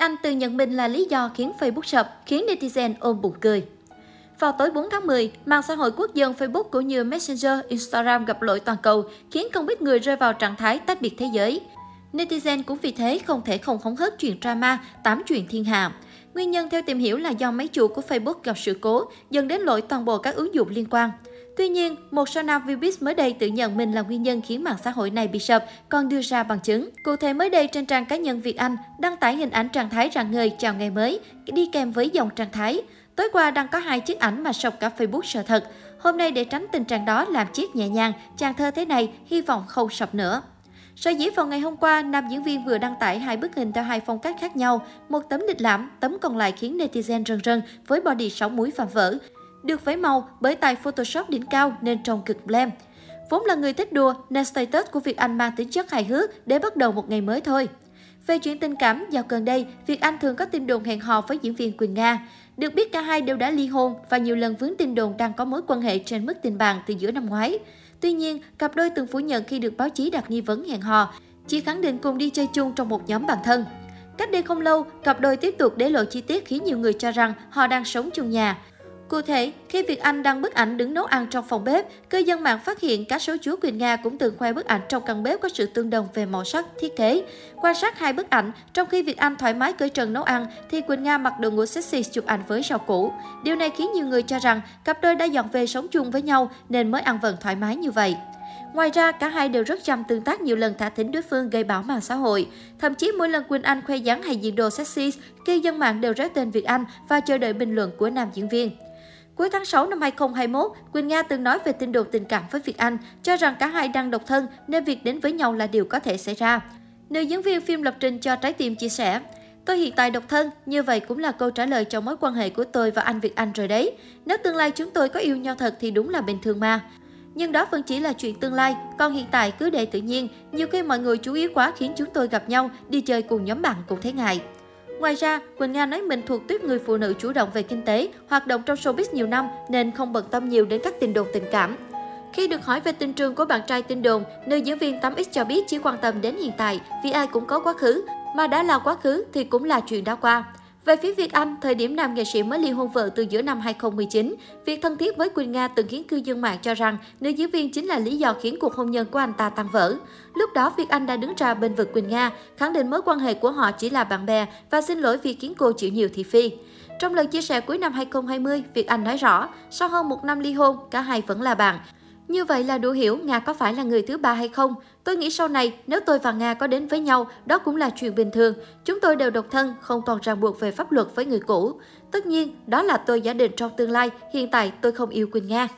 Anh tự nhận mình là lý do khiến Facebook sập, khiến netizen ôm bụng cười. Vào tối 4 tháng 10, mạng xã hội quốc dân Facebook cũng như Messenger, Instagram gặp lỗi toàn cầu, khiến không ít người rơi vào trạng thái tách biệt thế giới. Netizen cũng vì thế không thể không hóng hớt chuyện drama, tám chuyện thiên hạ. Nguyên nhân theo tìm hiểu là do máy chủ của Facebook gặp sự cố, dẫn đến lỗi toàn bộ các ứng dụng liên quan. Tuy nhiên, một số nam Vbiz mới đây tự nhận mình là nguyên nhân khiến mạng xã hội này bị sập, còn đưa ra bằng chứng. Cụ thể mới đây trên trang cá nhân Việt Anh đăng tải hình ảnh trạng thái rạng ngời chào ngày mới, đi kèm với dòng trạng thái. Tối qua đang có hai chiếc ảnh mà sọc cả Facebook sợ thật. Hôm nay để tránh tình trạng đó làm chiếc nhẹ nhàng, chàng thơ thế này hy vọng không sập nữa. Sở dĩ vào ngày hôm qua, nam diễn viên vừa đăng tải hai bức hình theo hai phong cách khác nhau. Một tấm lịch lãm, tấm còn lại khiến netizen rần rần với body sáu múi phạm vỡ. Được vấy màu bởi tài Photoshop đỉnh cao nên trông cực glam. Vốn là người thích đùa nên status của Việt Anh mang tính chất hài hước để bắt đầu một ngày mới thôi. Về chuyện tình cảm, dạo gần đây, Việt Anh thường có tin đồn hẹn hò với diễn viên Quỳnh Nga. Được biết cả hai đều đã ly hôn và nhiều lần vướng tin đồn đang có mối quan hệ trên mức tình bạn từ giữa năm ngoái. Tuy nhiên, cặp đôi từng phủ nhận khi được báo chí đặt nghi vấn hẹn hò, chỉ khẳng định cùng đi chơi chung trong một nhóm bạn thân. Cách đây không lâu, cặp đôi tiếp tục để lộ chi tiết khiến nhiều người cho rằng họ đang sống chung nhà. Cụ thể, khi Việt Anh đăng bức ảnh đứng nấu ăn trong phòng bếp, cư dân mạng phát hiện cá sấu chúa Quỳnh Nga cũng từng khoe bức ảnh trong căn bếp có sự tương đồng về màu sắc, thiết kế. Quan sát hai bức ảnh, trong khi Việt Anh thoải mái cởi trần nấu ăn, thì Quỳnh Nga mặc đồ ngủ sexy chụp ảnh với rau củ. Điều này khiến nhiều người cho rằng cặp đôi đã dọn về sống chung với nhau nên mới ăn vần thoải mái như vậy. Ngoài ra, cả hai đều rất chăm tương tác nhiều lần thả thính đối phương gây bão mạng xã hội. Thậm chí mỗi lần Quỳnh Anh khoe dáng hay diện đồ sexy, cư dân mạng đều réo tên Việt Anh và chờ đợi bình luận của nam diễn viên. Cuối tháng 6 năm 2021, Quỳnh Nga từng nói về tin đồn tình cảm với Việt Anh, cho rằng cả hai đang độc thân nên việc đến với nhau là điều có thể xảy ra. Nữ diễn viên phim lập trình cho Trái Tim chia sẻ, Tôi hiện tại độc thân, như vậy cũng là câu trả lời cho mối quan hệ của tôi và anh Việt Anh rồi đấy. Nếu tương lai chúng tôi có yêu nhau thật thì đúng là bình thường mà. Nhưng đó vẫn chỉ là chuyện tương lai, còn hiện tại cứ để tự nhiên. Nhiều khi mọi người chú ý quá khiến chúng tôi gặp nhau, đi chơi cùng nhóm bạn cũng thấy ngại. Ngoài ra, Quỳnh Nga nói mình thuộc tuyết người phụ nữ chủ động về kinh tế, hoạt động trong showbiz nhiều năm nên không bận tâm nhiều đến các tình đồn tình cảm. Khi được hỏi về tình trường của bạn trai tin đồn, nữ diễn viên 8X cho biết chỉ quan tâm đến hiện tại vì ai cũng có quá khứ, mà đã là quá khứ thì cũng là chuyện đã qua. Về phía Việt Anh, thời điểm nam nghệ sĩ mới ly hôn vợ từ giữa năm 2019, việc thân thiết với Quỳnh Nga từng khiến cư dân mạng cho rằng nữ diễn viên chính là lý do khiến cuộc hôn nhân của anh ta tan vỡ. Lúc đó, Việt Anh đã đứng ra bên vực Quỳnh Nga, khẳng định mối quan hệ của họ chỉ là bạn bè và xin lỗi vì khiến cô chịu nhiều thị phi. Trong lần chia sẻ cuối năm 2020, Việt Anh nói rõ, sau hơn một năm ly hôn, cả hai vẫn là bạn. Như vậy là đủ hiểu Nga có phải là người thứ ba hay không? Tôi nghĩ sau này, nếu tôi và Nga có đến với nhau, đó cũng là chuyện bình thường. Chúng tôi đều độc thân, không còn ràng buộc về pháp luật với người cũ. Tất nhiên, đó là tôi giả định trong tương lai, hiện tại tôi không yêu Quỳnh Nga.